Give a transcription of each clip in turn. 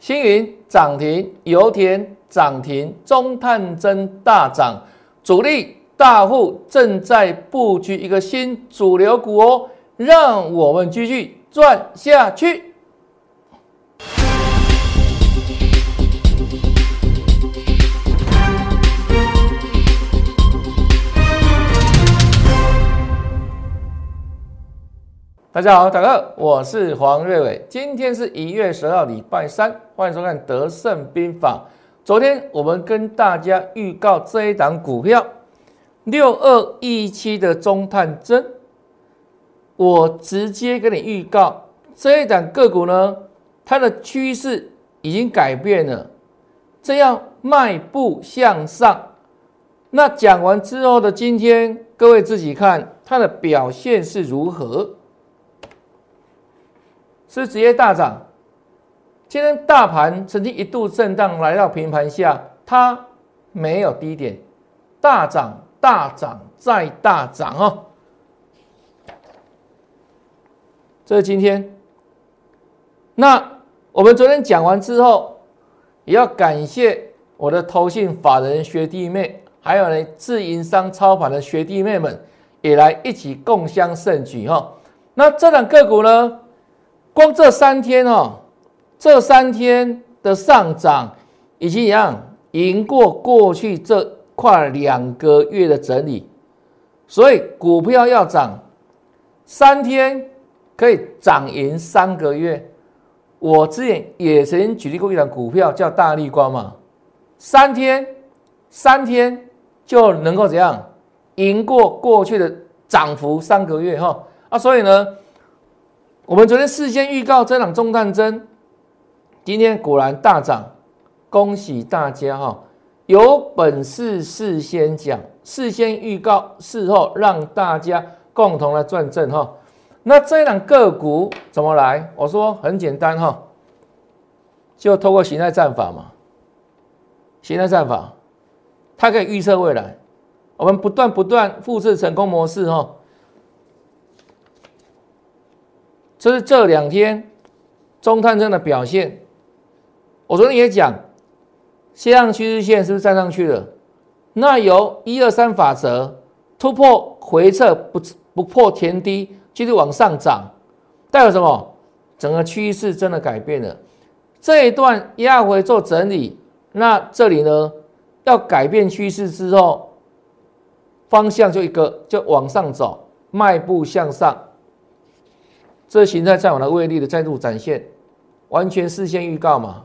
星云涨停，油田涨停，中探针大涨，主力大户正在布局一个新主流股哦，让我们继续赚下去。大家好，大家好，我是黄瑞伟。今天是一月十号，礼拜三，欢迎收看《德胜兵法》。昨天我们跟大家预告这一档股票六二一七的中探针，我直接跟你预告这一档个股呢，它的趋势已经改变了，这样迈步向上。那讲完之后的今天，各位自己看它的表现是如何。是直接大涨。今天大盘曾经一度震荡来到平盘下，它没有低点，大涨大涨再大涨哦。这是今天。那我们昨天讲完之后，也要感谢我的投信法人学弟妹，还有呢自营商操盘的学弟妹们，也来一起共襄盛举哈。那这两个股呢？光这三天哦，这三天的上涨，已经一样赢过过去这快两个月的整理，所以股票要涨，三天可以涨赢三个月。我之前也曾经举例过一档股票叫大立光嘛，三天三天就能够怎样赢过过去的涨幅三个月哈啊，所以呢。我们昨天事先预告这场中探针，今天果然大涨，恭喜大家哈！有本事事先讲，事先预告，事后让大家共同来赚正哈。那这档个股怎么来？我说很简单哈，就透过形态战法嘛，形态战法，它可以预测未来，我们不断不断复制成功模式哈。这是这两天中探针的表现。我昨天也讲，线上趋势线是不是站上去了？那由一二三法则突破回撤不不破前低，继续往上涨，代表什么？整个趋势真的改变了。这一段压回做整理，那这里呢要改变趋势之后，方向就一个就往上走，迈步向上。这形态再往的威力的再度展现，完全事先预告嘛？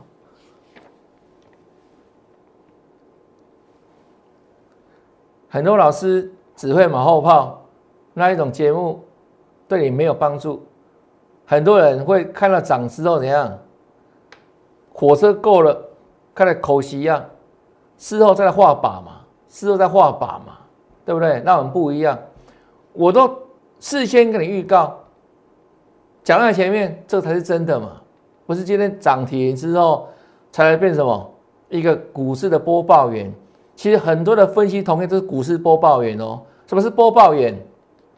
很多老师只会马后炮，那一种节目对你没有帮助。很多人会看到涨之后怎样？火车够了，看了口息一样，事后再画靶嘛，事后再画靶嘛，对不对？那我们不一样，我都事先跟你预告。讲在前面，这才是真的嘛？不是今天涨停之后才来变什么一个股市的播报员？其实很多的分析同业都是股市播报员哦。什么是播报员？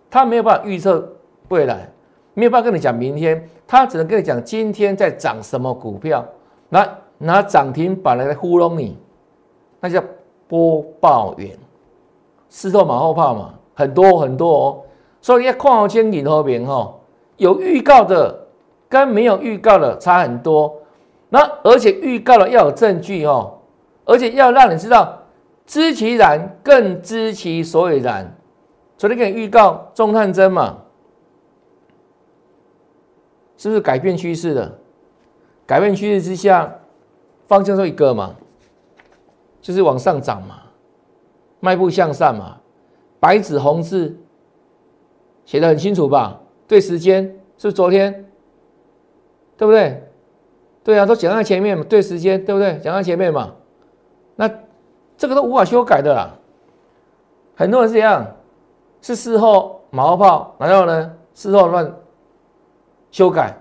他没有办法预测未来，没有办法跟你讲明天，他只能跟你讲今天在涨什么股票，拿拿涨停板来糊弄你，那叫播报员，事后马后炮嘛，很多很多哦。所以要看好前景后面哈。有预告的跟没有预告的差很多，那而且预告了要有证据哦，而且要让你知道知其然更知其所以然。昨天给你预告中探针嘛，是不是改变趋势的？改变趋势之下，方向就一个嘛，就是往上涨嘛，迈步向上嘛，白纸红字写的很清楚吧？对时间是昨天，对不对？对啊，都讲在前面嘛。对时间，对不对？讲在前面嘛。那这个都无法修改的啦。很多人是这样，是事后马后炮，然后呢，事后乱修改。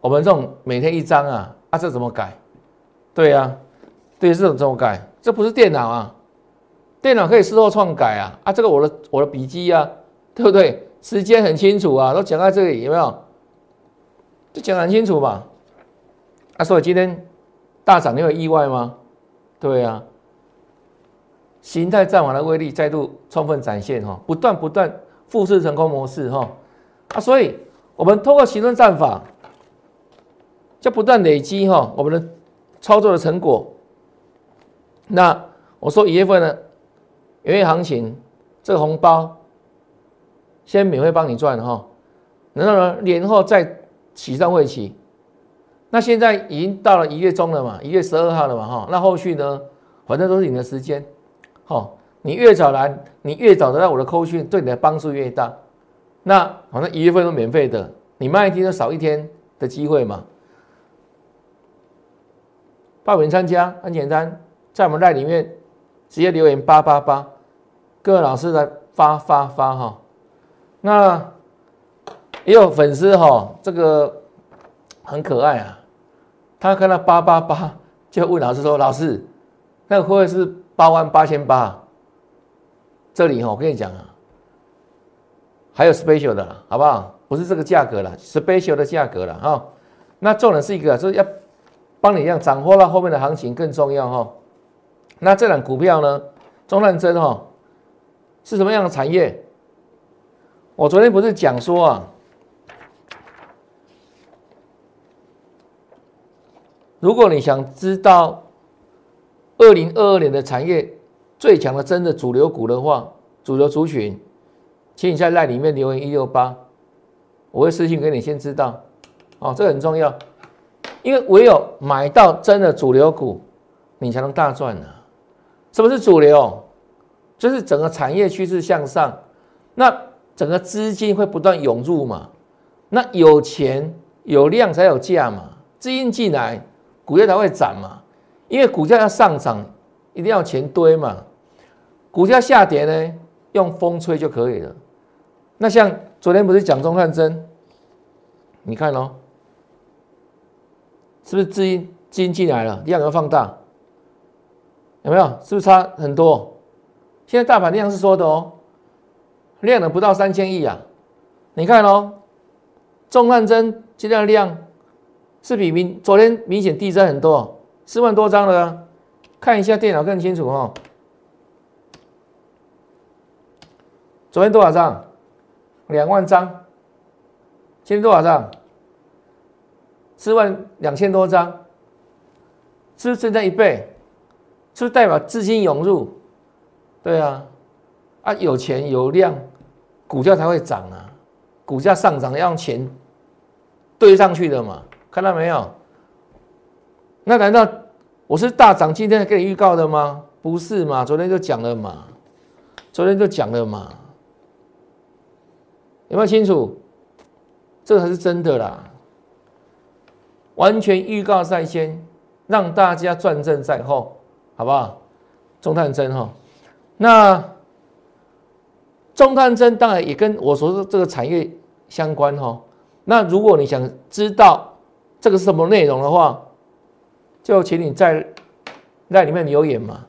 我们这种每天一张啊，啊，这怎么改？对呀，对，这种怎么改？这不是电脑啊，电脑可以事后篡改啊。啊，这个我的我的笔记啊，对不对？时间很清楚啊，都讲在这里，有没有？就讲很清楚嘛。啊，所以今天大涨，你有意外吗？对啊，形态战法的威力再度充分展现哈，不断不断复制成功模式哈啊，所以我们通过行动战法，就不断累积哈我们的操作的成果。那我说一月份的元月行情，这个红包先免费帮你赚哈，然后呢年后再起上会起。那现在已经到了一月中了嘛，一月十二号了嘛，哈，那后续呢，反正都是你的时间，哈，你越早来，你越早得到我的扣讯，对你的帮助越大。那反正一月份都免费的，你慢一天就少一天的机会嘛。报名参加很简单，在我们赖里面直接留言八八八，各位老师来发发发哈。那也有粉丝哈，这个很可爱啊。他看到八八八，就问老师说：“老师，那会不会是八万八千八？”这里哈，我跟你讲啊，还有 special 的，好不好？不是这个价格了，special 的价格了哈。那重点是一个，就是要帮你让掌握到后面的行情更重要哈。那这档股票呢，中探针哈，是什么样的产业？我昨天不是讲说啊。如果你想知道二零二二年的产业最强的真的主流股的话，主流族群，请你在赖里面留言一六八，我会私信给你先知道，哦，这个很重要，因为唯有买到真的主流股，你才能大赚呢。什么是主流？就是整个产业趋势向上，那整个资金会不断涌入嘛，那有钱有量才有价嘛，资金进来。股价才会涨嘛，因为股价要上涨，一定要钱堆嘛。股价下跌呢，用风吹就可以了。那像昨天不是讲中探针，你看哦，是不是资金资金进来了，量要放大，有没有？是不是差很多？现在大盘量是说的哦，量了不到三千亿啊。你看哦，中探针今天的量。是比明昨天明显递增很多，四万多张了，看一下电脑更清楚哦。昨天多少张？两万张。今天多少张？四万两千多张，是不是增加一倍？是不是代表资金涌入？对啊，啊有钱有量，股价才会涨啊，股价上涨要用钱堆上去的嘛。看到没有？那难道我是大涨今天给你预告的吗？不是嘛？昨天就讲了嘛，昨天就讲了嘛，有没有清楚？这才是真的啦，完全预告在先，让大家赚正在后，好不好？中探针哈，那中探针当然也跟我说的这个产业相关哈。那如果你想知道，这个是什么内容的话，就请你在赖里面留言嘛。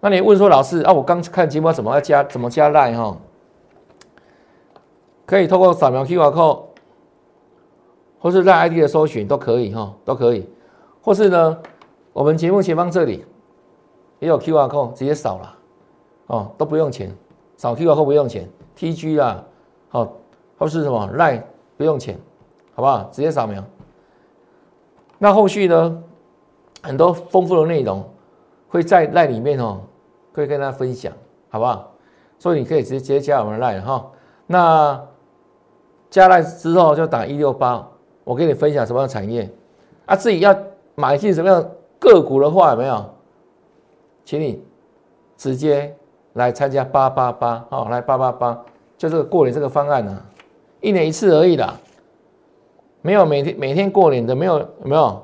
那你问说老师啊，我刚看节目怎么要加怎么加赖哈？可以透过扫描 QR code，或是赖 ID 的搜寻都可以哈，都可以。或是呢，我们节目前方这里也有 QR code，直接扫了哦，都不用钱，扫 QR code 不用钱，TG 啦，好，或是什么赖不用钱，好不好？直接扫描。那后续呢？很多丰富的内容会在赖里面哦，会跟大家分享，好不好？所以你可以直接加我们的赖哈。那加赖之后就打一六八，我给你分享什么样的产业啊？自己要买进什么样个股的话，有没有？请你直接来参加八八八，好，来八八八，就这个过年这个方案呢，一年一次而已啦。没有每天每天过年的没有有没有？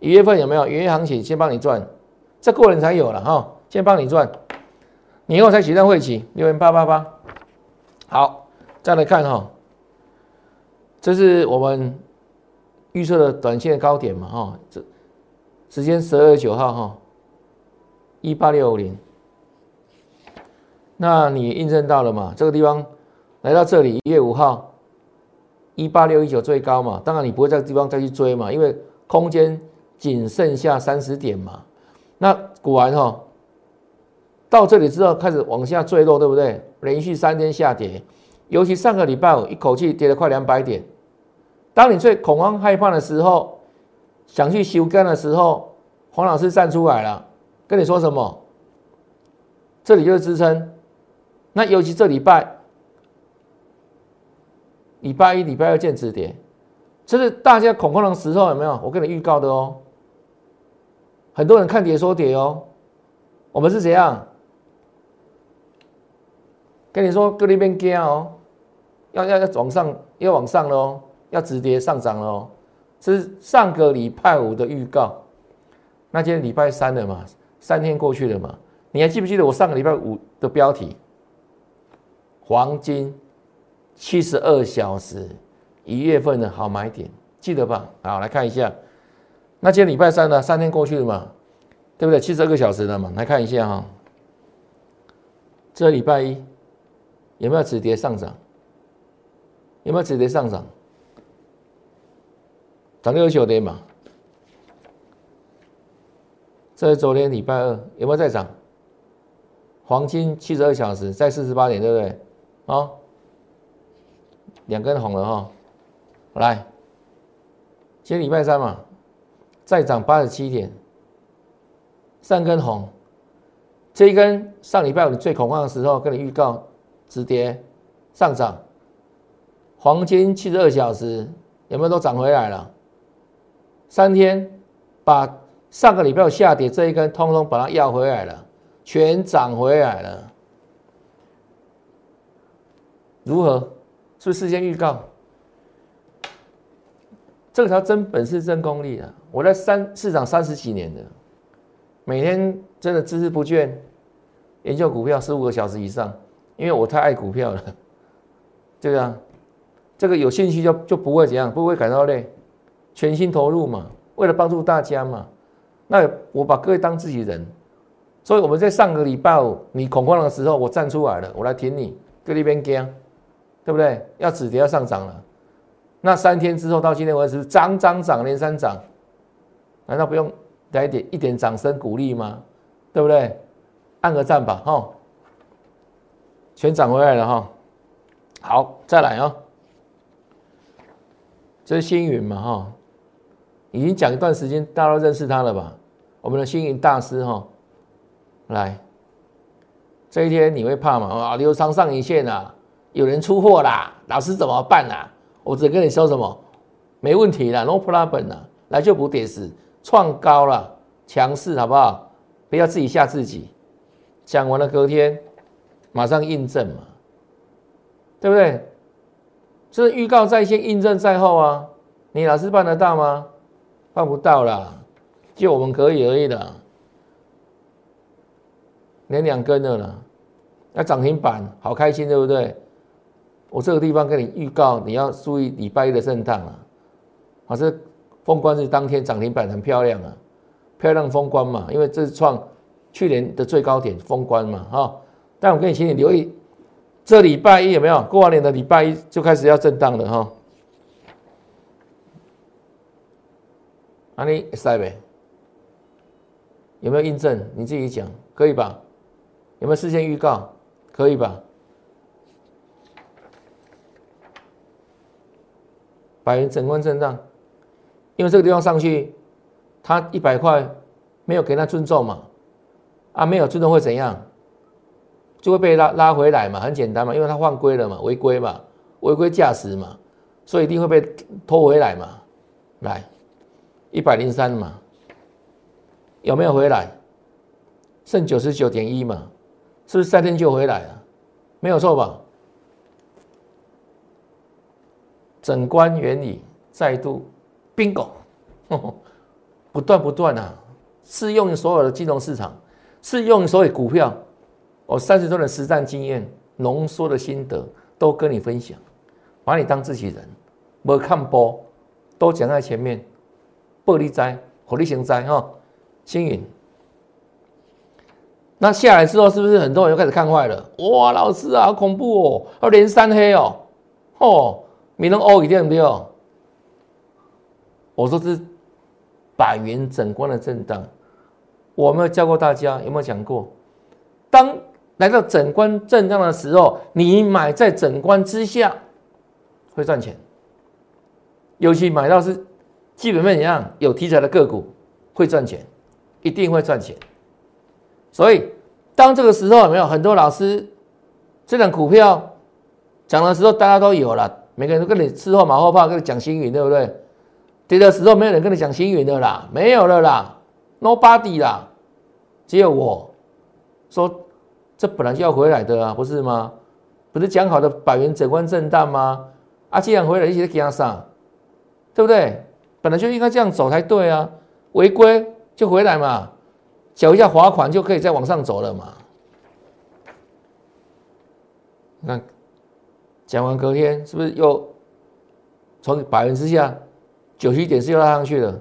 一月份有没有？元月行情先帮你赚，这过年才有了哈，先帮你赚，年后才启动会期六元八八八，好再来看哈，这是我们预测的短线高点嘛哈，这时间十二月九号哈，一八六五零，那你印证到了嘛？这个地方来到这里一月五号。一八六一九最高嘛，当然你不会在地方再去追嘛，因为空间仅剩下三十点嘛。那果然哈，到这里之后开始往下坠落，对不对？连续三天下跌，尤其上个礼拜五一口气跌了快两百点。当你最恐慌害怕的时候，想去修根的时候，黄老师站出来了，跟你说什么？这里就是支撑。那尤其这礼拜，礼拜一、礼拜二见止跌，这是大家恐慌的时候，有没有？我跟你预告的哦。很多人看跌说跌哦，我们是怎样？跟你说，各那边惊哦，要要要往上，要往上喽，要止跌上涨喽。这是上个礼拜五的预告。那今天礼拜三了嘛，三天过去了嘛，你还记不记得我上个礼拜五的标题？黄金七十二小时一月份的好买点，记得吧？好，来看一下。那今天礼拜三呢？三天过去了嘛，对不对？七十二个小时了嘛，来看一下哈。这礼拜一有没有止跌上涨？有没有止跌上涨？涨六九点嘛。这是昨天礼拜二有没有再涨？黄金七十二小时在四十八点，对不对？啊，两根红了哈。来，今天礼拜三嘛。再涨八十七点，三根红，这一根上礼拜五最恐慌的时候跟你预告止跌上涨，黄金七十二小时有没有都涨回来了？三天把上个礼拜下跌这一根通通把它要回来了，全涨回来了，如何？是不是事先预告？这条真本事、真功力啊！我在三市场三十几年的，每天真的孜孜不倦研究股票十五个小时以上，因为我太爱股票了。这个，这个有兴趣就就不会怎样，不会感到累，全心投入嘛，为了帮助大家嘛。那我把各位当自己人，所以我们在上个礼拜五你恐慌的时候，我站出来了，我来挺你，各那边惊，对不对？要止跌要上涨了。那三天之后到今天为止，涨涨涨连三涨，难道不用来点一点掌声鼓励吗？对不对？按个赞吧，哈，全涨回来了哈。好，再来啊，这是星云嘛，哈，已经讲一段时间，大家都认识他了吧？我们的星云大师哈，来，这一天你会怕吗？啊，流长上影线啊，有人出货啦，老师怎么办啊？我只跟你说什么，没问题啦，no problem 了，来就补跌势，创高了，强势好不好？不要自己吓自己。讲完了隔天，马上印证嘛，对不对？这是预告在先，印证在后啊。你老师办得到吗？办不到啦，就我们可以而已的。连两根的啦，那涨停板，好开心，对不对？我这个地方跟你预告，你要注意礼拜一的震荡啊！啊，这封关是当天涨停板很漂亮啊，漂亮封关嘛，因为这是创去年的最高点封关嘛，哈。但我跟你请你留意，这礼拜一有没有过完年的礼拜一就开始要震荡了哈？啊，你塞呗？有没有印证？你自己讲，可以吧？有没有事先预告？可以吧？百元整关震荡，因为这个地方上去，他一百块没有给他尊重嘛，啊，没有尊重会怎样？就会被拉拉回来嘛，很简单嘛，因为他犯规了嘛，违规嘛，违规驾驶嘛，所以一定会被拖回来嘛。来，一百零三嘛，有没有回来？剩九十九点一嘛，是不是三天就回来了？没有错吧？整关原理再度 bingo，不断不断啊，适用于所有的金融市场，适用于所有股票。我三十多年实战经验浓缩的心得都跟你分享，把你当自己人，没看波都讲在前面，玻璃灾火力型灾哈，星云。那下来之后，是不是很多人又开始看坏了？哇，老师啊，好恐怖哦，要连三黑哦，哦。米龙 O 一定没有，我说是百元整关的震荡。我没有教过大家，有没有讲过？当来到整关震荡的时候，你买在整关之下会赚钱，尤其买到是基本面一样有题材的个股会赚钱，一定会赚钱。所以当这个时候有没有很多老师这档股票涨的时候，大家都有了，每个人都跟你吃后马后炮，跟你讲星云，对不对？跌的时候没有人跟你讲星云的啦，没有了啦，nobody 啦。只有我说，这本来就要回来的啊，不是吗？不是讲好的百元整关震荡吗？啊，既然回来，一起给他上，对不对？本来就应该这样走才对啊，违规就回来嘛，缴一下罚款就可以再往上走了嘛。那讲完隔天是不是又从百元之下九十一点四又拉上去了？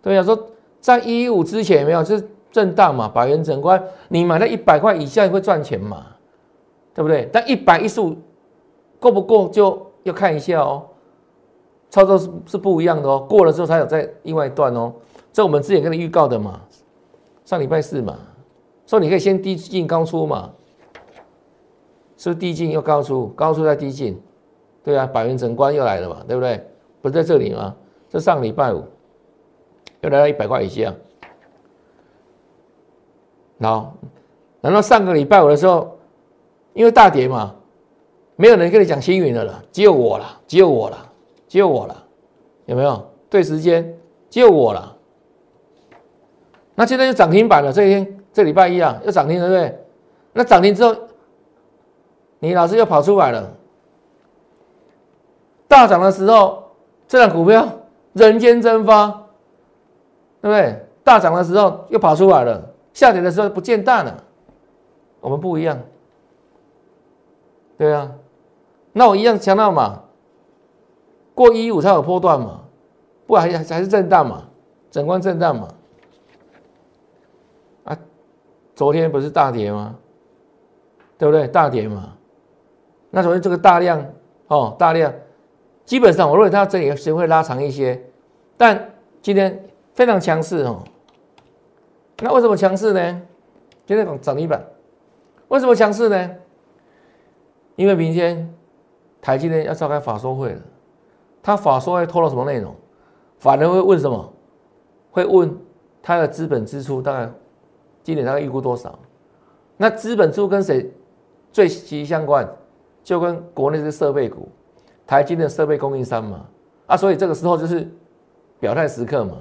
对呀，说在一一五之前有没有？就是。震荡嘛，百元整关，你买在一百块以下会赚钱嘛，对不对？但一百一十五够不够就要看一下哦，操作是是不一样的哦，过了之后才有再另外一段哦。这我们之前跟你预告的嘛，上礼拜四嘛，说你可以先低进高出嘛，是不是低进又高出，高出再低进？对啊，百元整关又来了嘛，对不对？不是在这里吗？这上礼拜五又来到一百块以下。好，然后上个礼拜五的时候，因为大跌嘛，没有人跟你讲星云的了，只有我了，只有我了，只有我了，有没有？对时间，只有我了。那现在就涨停板了，这一天这礼拜一啊，又涨停了，对不对？那涨停之后，你老师又跑出来了。大涨的时候，这档股票人间蒸发，对不对？大涨的时候又跑出来了。下跌的时候不见大了，我们不一样，对啊，那我一样强调嘛，过一五才有波段嘛，不还还是震荡嘛，整关震荡嘛，啊，昨天不是大跌吗？对不对？大跌嘛，那昨天这个大量哦，大量，基本上我认为它这里时间会拉长一些，但今天非常强势哦。那为什么强势呢？今天涨涨停板，为什么强势呢？因为明天台积电要召开法说会了，他法说会透露什么内容？法人会问什么？会问他的资本支出大概今年大概预估多少？那资本支出跟谁最息息相关？就跟国内的设备股，台积电设备供应商嘛。啊，所以这个时候就是表态时刻嘛。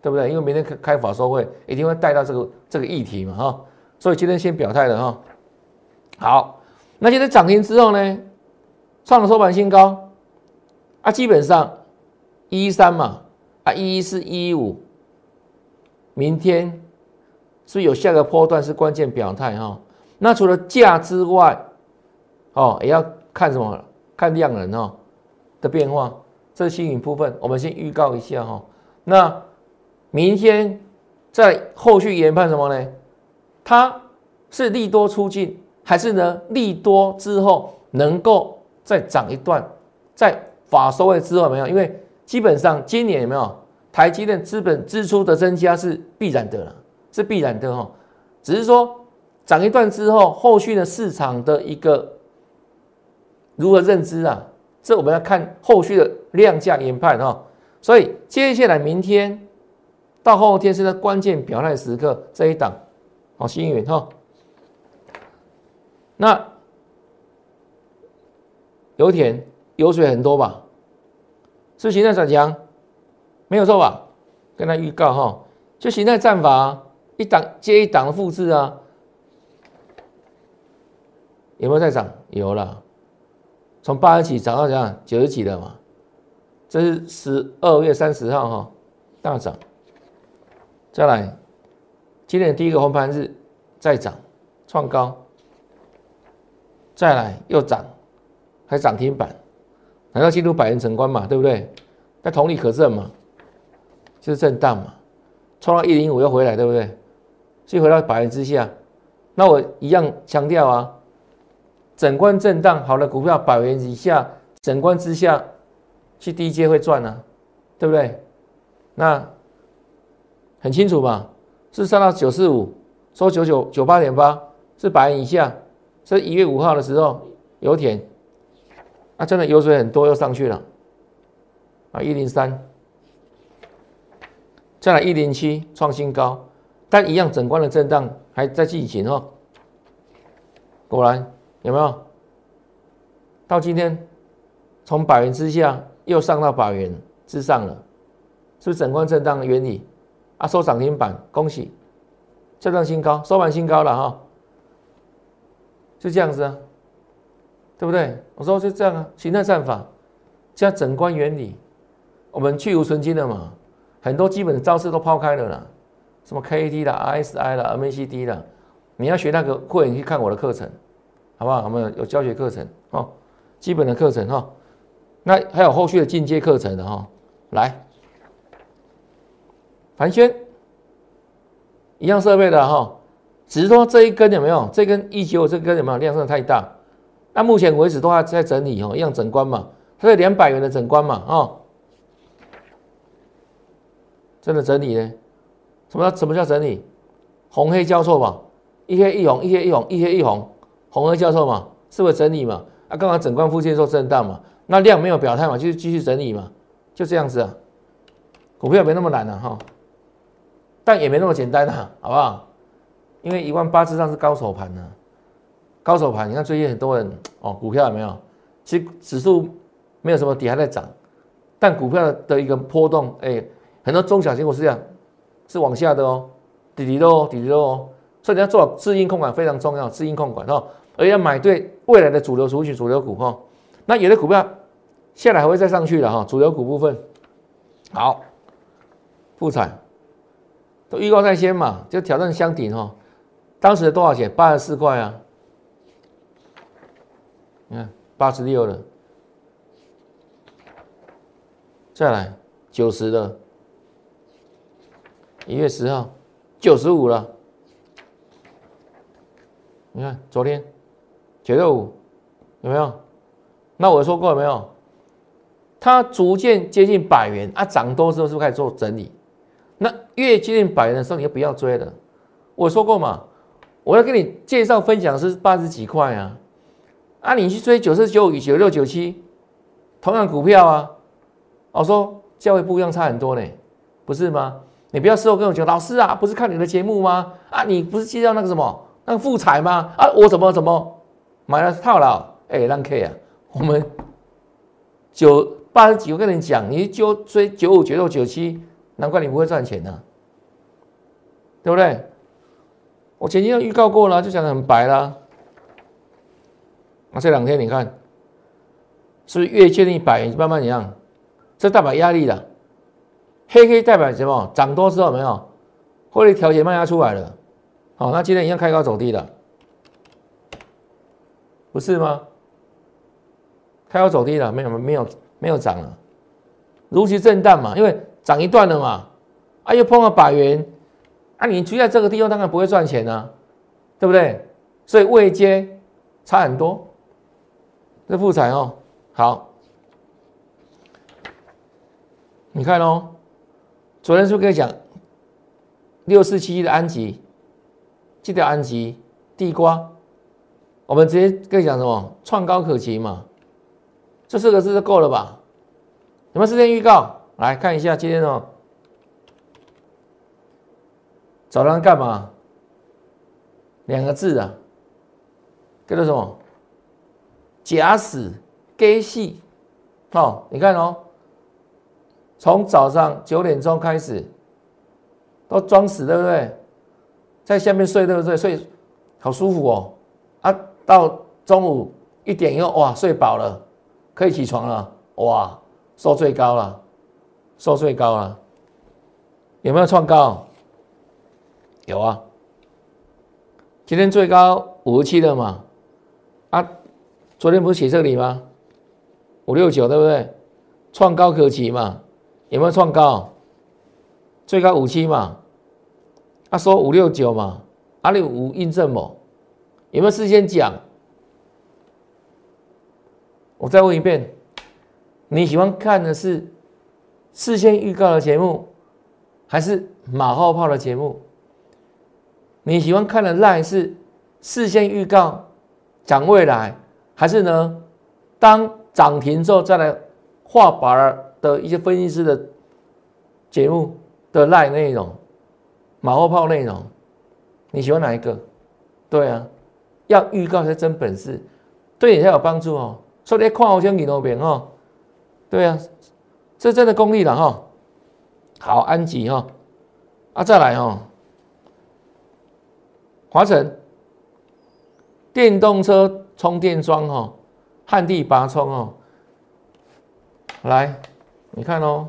对不对？因为明天开开法说会，一定会带到这个这个议题嘛，哈。所以今天先表态了哈。好，那现在涨停之后呢，创了收盘新高，啊，基本上一一三嘛，啊，一一四一一五，明天是不是有下个波段是关键表态哈？那除了价之外，哦，也要看什么？看量能哦的变化。这是新颖部分，我们先预告一下哈。那明天在后续研判什么呢？它是利多出尽，还是呢利多之后能够再涨一段？在法收位之后没有？因为基本上今年有没有台积电资本支出的增加是必然的了，是必然的哈。只是说涨一段之后，后续的市场的一个如何认知啊？这我们要看后续的量价研判哈。所以接下来明天。到后天是在关键表态时刻这一档，好，新云哈。那油田油水很多吧？是形态转强，没有错吧？跟他预告哈，就形态战法，一档接一档的复制啊。有没有在涨？有了，从八十几涨到怎样？九十几了嘛。这是十二月三十号哈，大涨。再来，今天第一个红盘日再涨，创高，再来又涨，还涨停板，难道进入百元成关嘛？对不对？那同理可证嘛，就是震荡嘛，冲到一零五又回来，对不对？所以回到百元之下，那我一样强调啊，整关震荡好的股票百元以下，整关之下去低阶会赚啊，对不对？那。很清楚吧？是上到九四五，收九九九八点八，是百元以下。是一月五号的时候，油田，啊，真的油水很多，又上去了，啊，一零三，再来一零七创新高，但一样整关的震荡还在进行哦。果然有没有？到今天从百元之下又上到百元之上了，是不是整关震荡的原理？啊，收涨停板，恭喜，再创新高，收盘新高了哈。就这样子啊，对不对？我说就这样啊，形态战法加整关原理，我们去无存金了嘛，很多基本的招式都抛开了啦，什么 K D 啦、RSI 啦、MACD 啦，你要学那个，会员去看我的课程，好不好？我们有教学课程哦，基本的课程哈，那还有后续的进阶课程的哈，来，凡轩，一样设备的哈。只是说这一根有没有？这根一九这根有没有量上太大？那目前为止都还在整理哦，一样整关嘛，它是两百元的整关嘛，哦，真的整理呢？什么什么叫整理？红黑交错嘛，一黑一红，一黑一红，一黑一红，红黑交错嘛，是不是整理嘛？啊，刚刚整关附近做震荡嘛，那量没有表态嘛，就是继续整理嘛，就这样子啊。股票没那么难了哈，但也没那么简单啊，好不好？因为一万八之上是高手盘呢，高手盘，你看最近很多人哦，股票有没有？其实指数没有什么底还在涨，但股票的一个波动，哎，很多中小型股是这样，是往下的哦，底底喽，底底喽，所以你要做好资金控管非常重要，资金控管哦，而要买对未来的主流族群、主流股哈。那有的股票下来还会再上去的哈，主流股部分，好，复产都预告在先嘛，就挑战箱顶哈。当时的多少钱？八十四块啊！你看八十六了，再来九十的，一月十号九十五了。你看昨天九六五有没有？那我说过没有？它逐渐接近百元啊，涨多之后是不是开始做整理？那越接近百元的时候，你就不要追了。我说过嘛。我要跟你介绍分享是八十几块啊，啊，你去追九四九五、九六九七，同样股票啊，我说价位不一样，差很多呢，不是吗？你不要事后跟我讲，老师啊，不是看你的节目吗？啊，你不是介绍那个什么那个富彩吗？啊，我怎么怎么买了套牢？哎，让 K 啊，我们九八十几，我跟你讲，你就追九五、九六、九七，难怪你不会赚钱呢，对不对？我前天预告过了，就讲的很白啦。那这两天你看，是不是越接近百，慢慢一样？这代表压力了。黑黑代表什么？涨多之后没有，获利调节慢压出来了。好，那今天一样开高走低了，不是吗？开高走低了，没有没有没有涨了，如期震荡嘛，因为涨一段了嘛，啊又碰到百元。啊你追在这个地方，当然不会赚钱啊，对不对？所以位阶差很多。这复彩哦，好，你看哦，昨天是不是跟你讲六四七一的安吉，记得安吉地瓜，我们直接跟你讲什么？创高可期嘛，这四个字就够了吧？有没有时间预告？来看一下今天哦。早上干嘛？两个字啊，叫做什么？假死 gay 戏哦！你看哦，从早上九点钟开始都装死，对不对？在下面睡，对不对？睡好舒服哦！啊，到中午一点以后，哇，睡饱了，可以起床了，哇，收最高了，收最高了，有没有创高？有啊，今天最高五十七的嘛，啊，昨天不是写这里吗？五六九对不对？创高可期嘛？有没有创高？最高五七嘛？他说五六九嘛？阿里五印证某有没有事先讲？我再问一遍，你喜欢看的是事先预告的节目，还是马后炮的节目。你喜欢看的赖是事先预告讲未来，还是呢？当涨停之后再来画板的一些分析师的节目的赖内容，马后炮内容，你喜欢哪一个？对啊，要预告才真本事，对你才有帮助哦。所以你看好先你那边哦。对啊，这真的功力了哈。好，安吉哈，啊再来哈，华晨电动车充电桩哈，旱地拔葱哦。来，你看哦，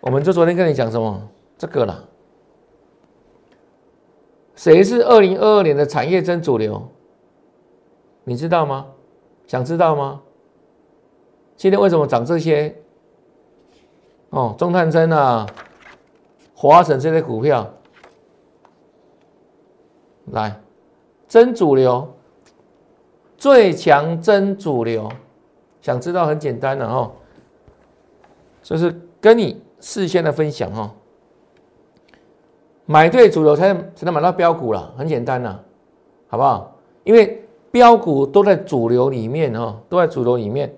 我们就昨天跟你讲什么这个了。谁是二零二二年的产业真主流？你知道吗？想知道吗？今天为什么涨这些？哦，中探针啊，华晨这些股票，来，真主流，最强真主流，想知道很简单的哦，就是跟你事先的分享哦，买对主流才能才能买到标股了，很简单呐，好不好？因为标股都在主流里面哦，都在主流里面。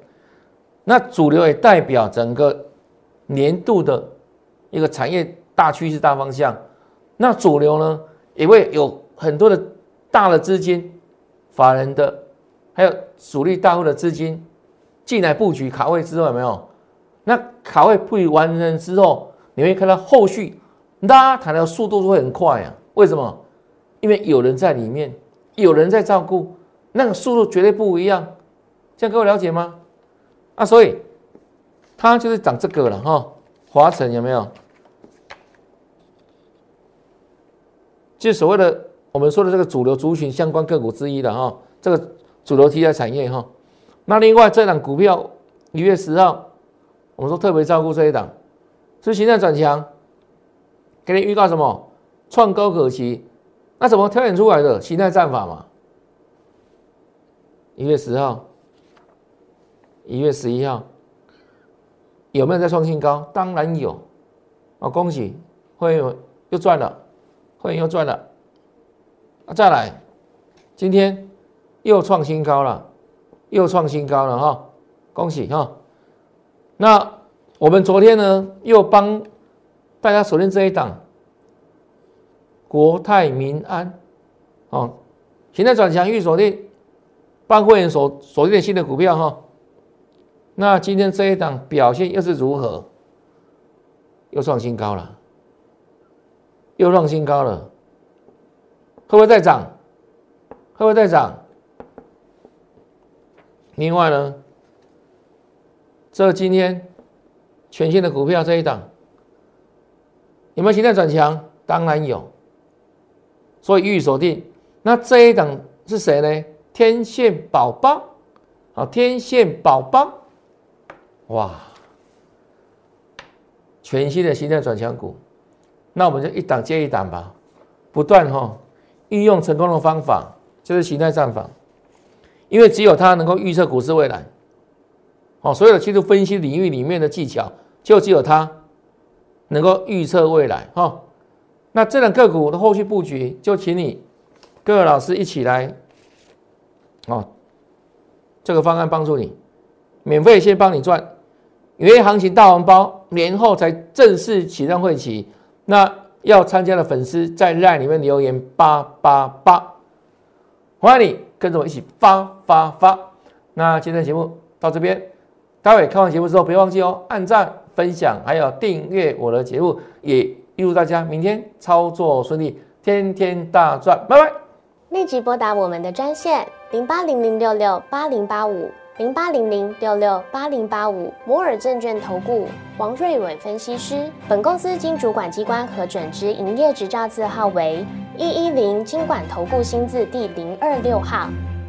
那主流也代表整个年度的一个产业大趋势大方向。那主流呢，也会有很多的大的资金、法人的，还有主力大户的资金进来布局卡位之后，有没有？那卡位布局完成之后，你会看到后续拉抬的速度会很快啊？为什么？因为有人在里面，有人在照顾，那个速度绝对不一样。这样各位了解吗？啊，所以它就是涨这个了哈，华晨有没有？就所谓的我们说的这个主流族群相关个股之一的哈，这个主流题材产业哈。那另外这档股票一月十号，我们说特别照顾这一档，是形态转强，给你预告什么？创高可期，那怎么挑选出来的？形态战法嘛，一月十号。一月十一号有没有在创新高？当然有，哦，恭喜会员又赚了，会员又赚了。啊，再来，今天又创新高了，又创新高了哈，恭喜哈。那我们昨天呢，又帮大家锁定这一档国泰民安，哦，现在转强预锁定，帮会员锁锁定新的股票哈。那今天这一档表现又是如何？又创新高了，又创新高了，会不会再涨？会不会再涨？另外呢，这今天全新的股票这一档有没有形态转强？当然有，所以预锁定。那这一档是谁呢？天线宝宝，好，天线宝宝。哇，全新的形态转强股，那我们就一档接一档吧，不断哈运用成功的方法，就是形态战法，因为只有它能够预测股市未来，哦，所有的技术分析领域里面的技巧，就只有它能够预测未来哈。那这两个股的后续布局，就请你各位老师一起来，哦，这个方案帮助你，免费先帮你赚。因为行情大红包年后才正式启动会期，那要参加的粉丝在赖里面留言八八八，欢迎你跟着我一起发发发。那今天节目到这边，待会看完节目之后，别忘记哦，按赞、分享，还有订阅我的节目，也预祝大家明天操作顺利，天天大赚，拜拜。立即拨打我们的专线零八零零六六八零八五。零八零零六六八零八五摩尔证券投顾王瑞伟分析师，本公司经主管机关核准之营业执照字号为一一零金管投顾新字第零二六号。